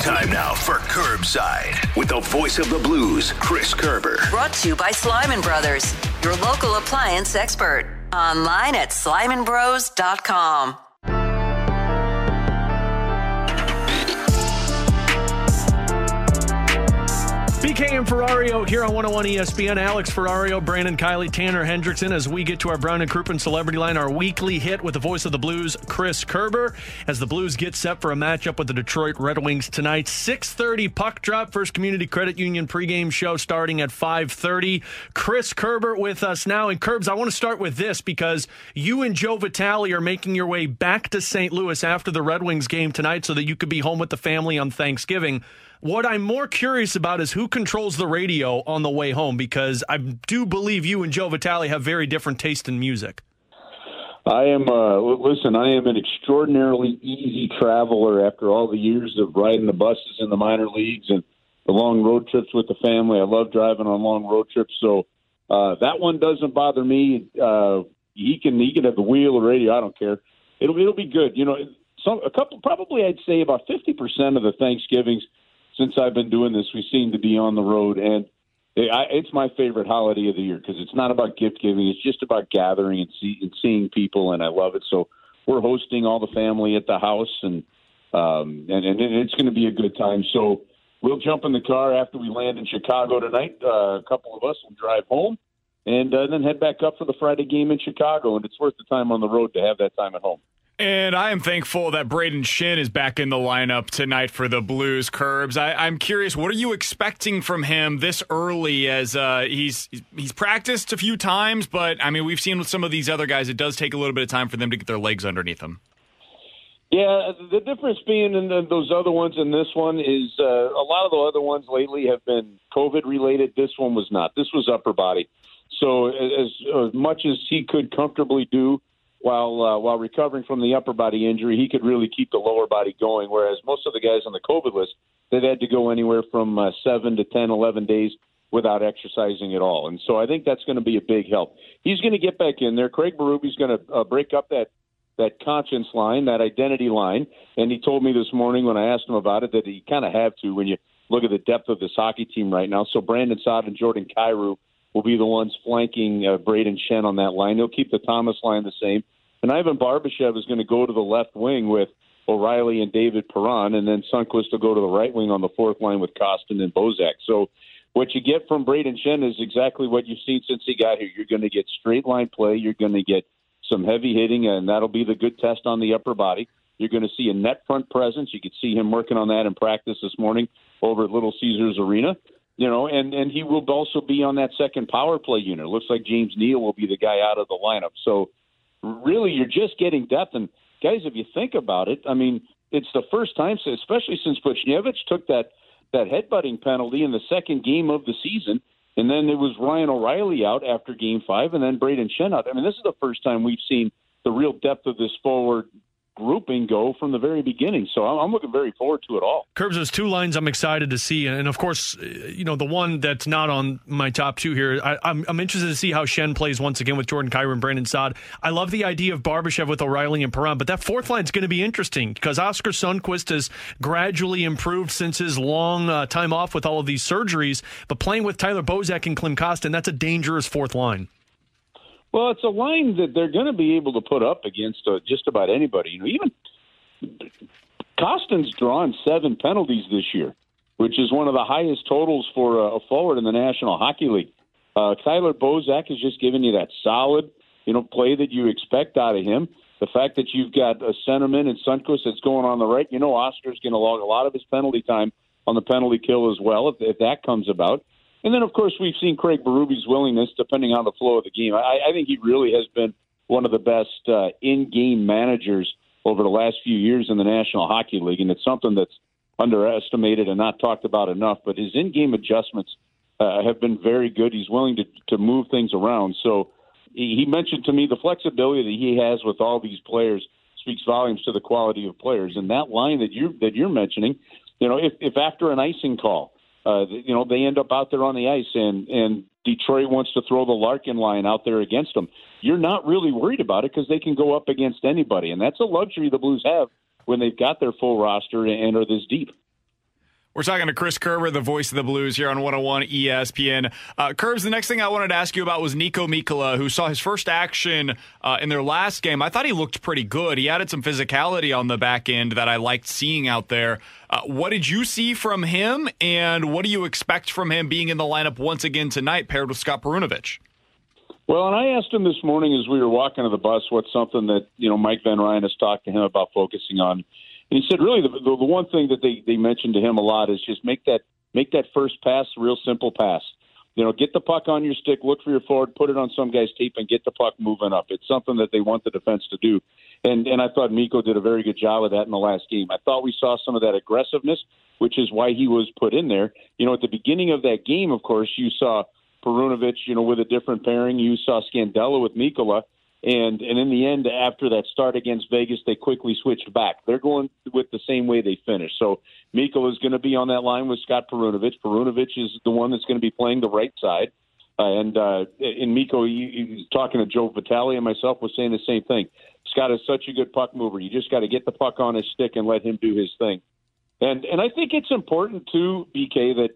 Time now for Curbside with the voice of the blues, Chris Kerber. Brought to you by Slyman Brothers, your local appliance expert. Online at slymanbros.com. BK and Ferrario here on 101 ESPN. Alex Ferrario, Brandon Kiley, Tanner Hendrickson as we get to our Brown and Crouppen Celebrity Line, our weekly hit with the voice of the Blues, Chris Kerber, as the Blues get set for a matchup with the Detroit Red Wings tonight. 6.30 puck drop, First Community Credit Union pregame show starting at 5.30. Chris Kerber with us now. And Kerbs, I want to start with this because you and Joe Vitale are making your way back to St. Louis after the Red Wings game tonight so that you could be home with the family on Thanksgiving. What I'm more curious about is who controls the radio on the way home because I do believe you and Joe Vitale have very different taste in music. I am. Uh, listen, I am an extraordinarily easy traveler after all the years of riding the buses in the minor leagues and the long road trips with the family. I love driving on long road trips, so uh, that one doesn't bother me. Uh, he can he can have the wheel or radio. I don't care. It'll it'll be good. You know, some a couple probably I'd say about fifty percent of the Thanksgivings since I've been doing this, we seem to be on the road, and it's my favorite holiday of the year because it's not about gift giving; it's just about gathering and, see, and seeing people, and I love it. So we're hosting all the family at the house, and um, and, and it's going to be a good time. So we'll jump in the car after we land in Chicago tonight. Uh, a couple of us will drive home, and uh, then head back up for the Friday game in Chicago. And it's worth the time on the road to have that time at home. And I am thankful that Brayden Schenn is back in the lineup tonight for the Blues Kerbs. I, am curious, what are you expecting from him this early? As uh, he's he's practiced a few times, but I mean, we've seen with some of these other guys, it does take a little bit of time for them to get their legs underneath them. Yeah, the difference being in the, those other ones and this one is uh, a lot of the other ones lately have been COVID related. This one was not. This was upper body. So as, as much as he could comfortably do while uh, while recovering from the upper body injury, he could really keep the lower body going. Whereas most of the guys on the COVID list, they've had to go anywhere from uh, seven to ten, eleven days without exercising at all. And so I think that's going to be a big help. He's going to get back in there. Craig Berube's going to uh, break up that that conscience line, that identity line. And he told me this morning when I asked him about it that he kind of have to when you look at the depth of this hockey team right now. So Brandon Saad and Jordan Kyrou will be the ones flanking uh, Brayden Schenn on that line. He'll keep the Thomas line the same. And Ivan Barbashev is going to go to the left wing with O'Reilly and David Perron, and then Sundqvist will go to the right wing on the fourth line with Kostin and Bozak. So what you get from Brayden Schenn is exactly what you've seen since he got here. You're going to get straight line play. You're going to get some heavy hitting, and that'll be the good test on the upper body. You're going to see a net front presence. You could see him working on that in practice this morning over at Little Caesars Arena. You know, and and he will also be on that second power play unit. It looks like James Neal will be the guy out of the lineup. So really, you're just getting depth. And guys, if you think about it, I mean, it's the first time, especially since Buchnevich took that that headbutting penalty in the second game of the season. And then it was Ryan O'Reilly out after game five, and then Brayden Schenn out. I mean, this is the first time we've seen the real depth of this forward grouping go from the very beginning. So I'm, looking very forward to it all. Kerbs, there's two lines I'm excited to see, and of course, you know the one that's not on my top two here. I, am I'm, I'm interested to see how Schenn plays once again with Jordan and Brandon Saad. I love the idea of Barbashev with O'Reilly and Perron, but that fourth line is going to be interesting because Oscar Sundqvist has gradually improved since his long uh, time off with all of these surgeries. But playing with Tyler Bozak and Klim Kostin, that's a dangerous fourth line. Well, it's a line that they're going to be able to put up against uh, just about anybody. You know, even Kostin's drawn seven penalties this year, which is one of the highest totals for a forward in the National Hockey League. Uh, Tyler Bozak has just given you that solid, you know, play that you expect out of him. The fact that you've got a centerman and Sundqvist that's going on the right, you know, Oscar's going to log a lot of his penalty time on the penalty kill as well if, if that comes about. And then, of course, we've seen Craig Berube's willingness, depending on the flow of the game. I, I think he really has been one of the best uh, in-game managers over the last few years in the National Hockey League, and it's something that's underestimated and not talked about enough. But his in-game adjustments uh, have been very good. He's willing to to move things around. So he mentioned to me the flexibility that he has with all these players speaks volumes to the quality of players. And that line that you that you're mentioning, you know, if, if after an icing call, uh, you know, they end up out there on the ice and and Detroit wants to throw the Larkin line out there against them, you're not really worried about it because they can go up against anybody, and that's a luxury the Blues have when they've got their full roster and are this deep. We're talking to Chris Kerber, the voice of the Blues here on 101 ESPN. Uh, Kerbs, the next thing I wanted to ask you about was Niko Mikkola, who saw his first action uh, in their last game. I thought he looked pretty good. He added some physicality on the back end that I liked seeing out there. Uh, what did you see from him, and what do you expect from him being in the lineup once again tonight, paired with Scott Perunovich? Well, and I asked him this morning as we were walking to the bus what's something that you know Mike Van Ryn has talked to him about focusing on he said, really, the, the, the one thing that they, they mentioned to him a lot is just make that make that first pass a real simple pass. You know, get the puck on your stick, look for your forward, put it on some guy's tape, and get the puck moving up. It's something that they want the defense to do. And and I thought Miko did a very good job of that in the last game. I thought we saw some of that aggressiveness, which is why he was put in there. You know, at the beginning of that game, of course, you saw Perunovich, you know, with a different pairing. You saw Scandella with Mikkola and and in the end, after that start against Vegas, they quickly switched back. They're going with the same way they finished. So Miko is going to be on that line with Scott Perunovich. Perunovich is the one that's going to be playing the right side. Uh, and uh, in Mikko, he's talking to Joe Vitale and myself was saying the same thing. Scott is such a good puck mover. You just got to get the puck on his stick and let him do his thing. And and I think it's important too, BK, that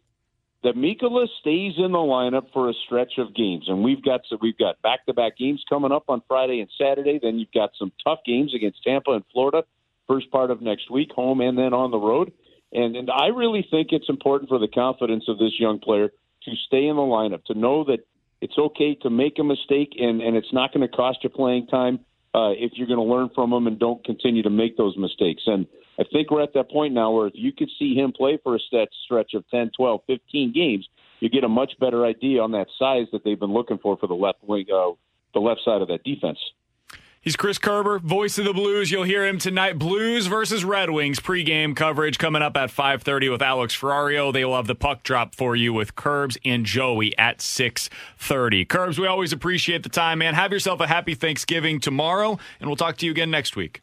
that Mikkola stays in the lineup for a stretch of games, and we've got so we've got back to back games coming up on Friday and Saturday. Then you've got some tough games against Tampa and Florida, first part of next week, home and then on the road. And and I really think it's important for the confidence of this young player to stay in the lineup, to know that it's okay to make a mistake, and and it's not going to cost you playing time uh, if you're going to learn from them and don't continue to make those mistakes. And I think we're at that point now where if you could see him play for a set stretch of 10, 12, 15 games, you get a much better idea on that size that they've been looking for for the left wing, uh, the left side of that defense. He's Chris Kerber, voice of the Blues. You'll hear him tonight. Blues versus Red Wings pregame coverage coming up at 5:30 with Alex Ferrario. They will have the puck drop for you with Kerbs and Joey at 6:30. Kerbs, we always appreciate the time, man. Have yourself a happy Thanksgiving tomorrow, and we'll talk to you again next week.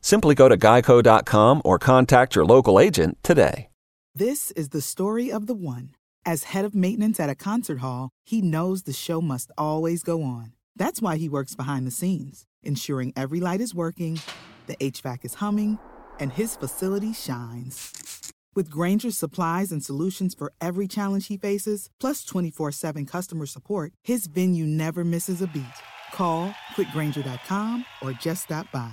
Simply go to geico.com or contact your local agent today. This is the story of the one. As head of maintenance at a concert hall, he knows the show must always go on. That's why he works behind the scenes, ensuring every light is working, the HVAC is humming, and his facility shines. With Grainger's supplies and solutions for every challenge he faces, plus 24 7 customer support, his venue never misses a beat. Call quickgranger.com or just stop by.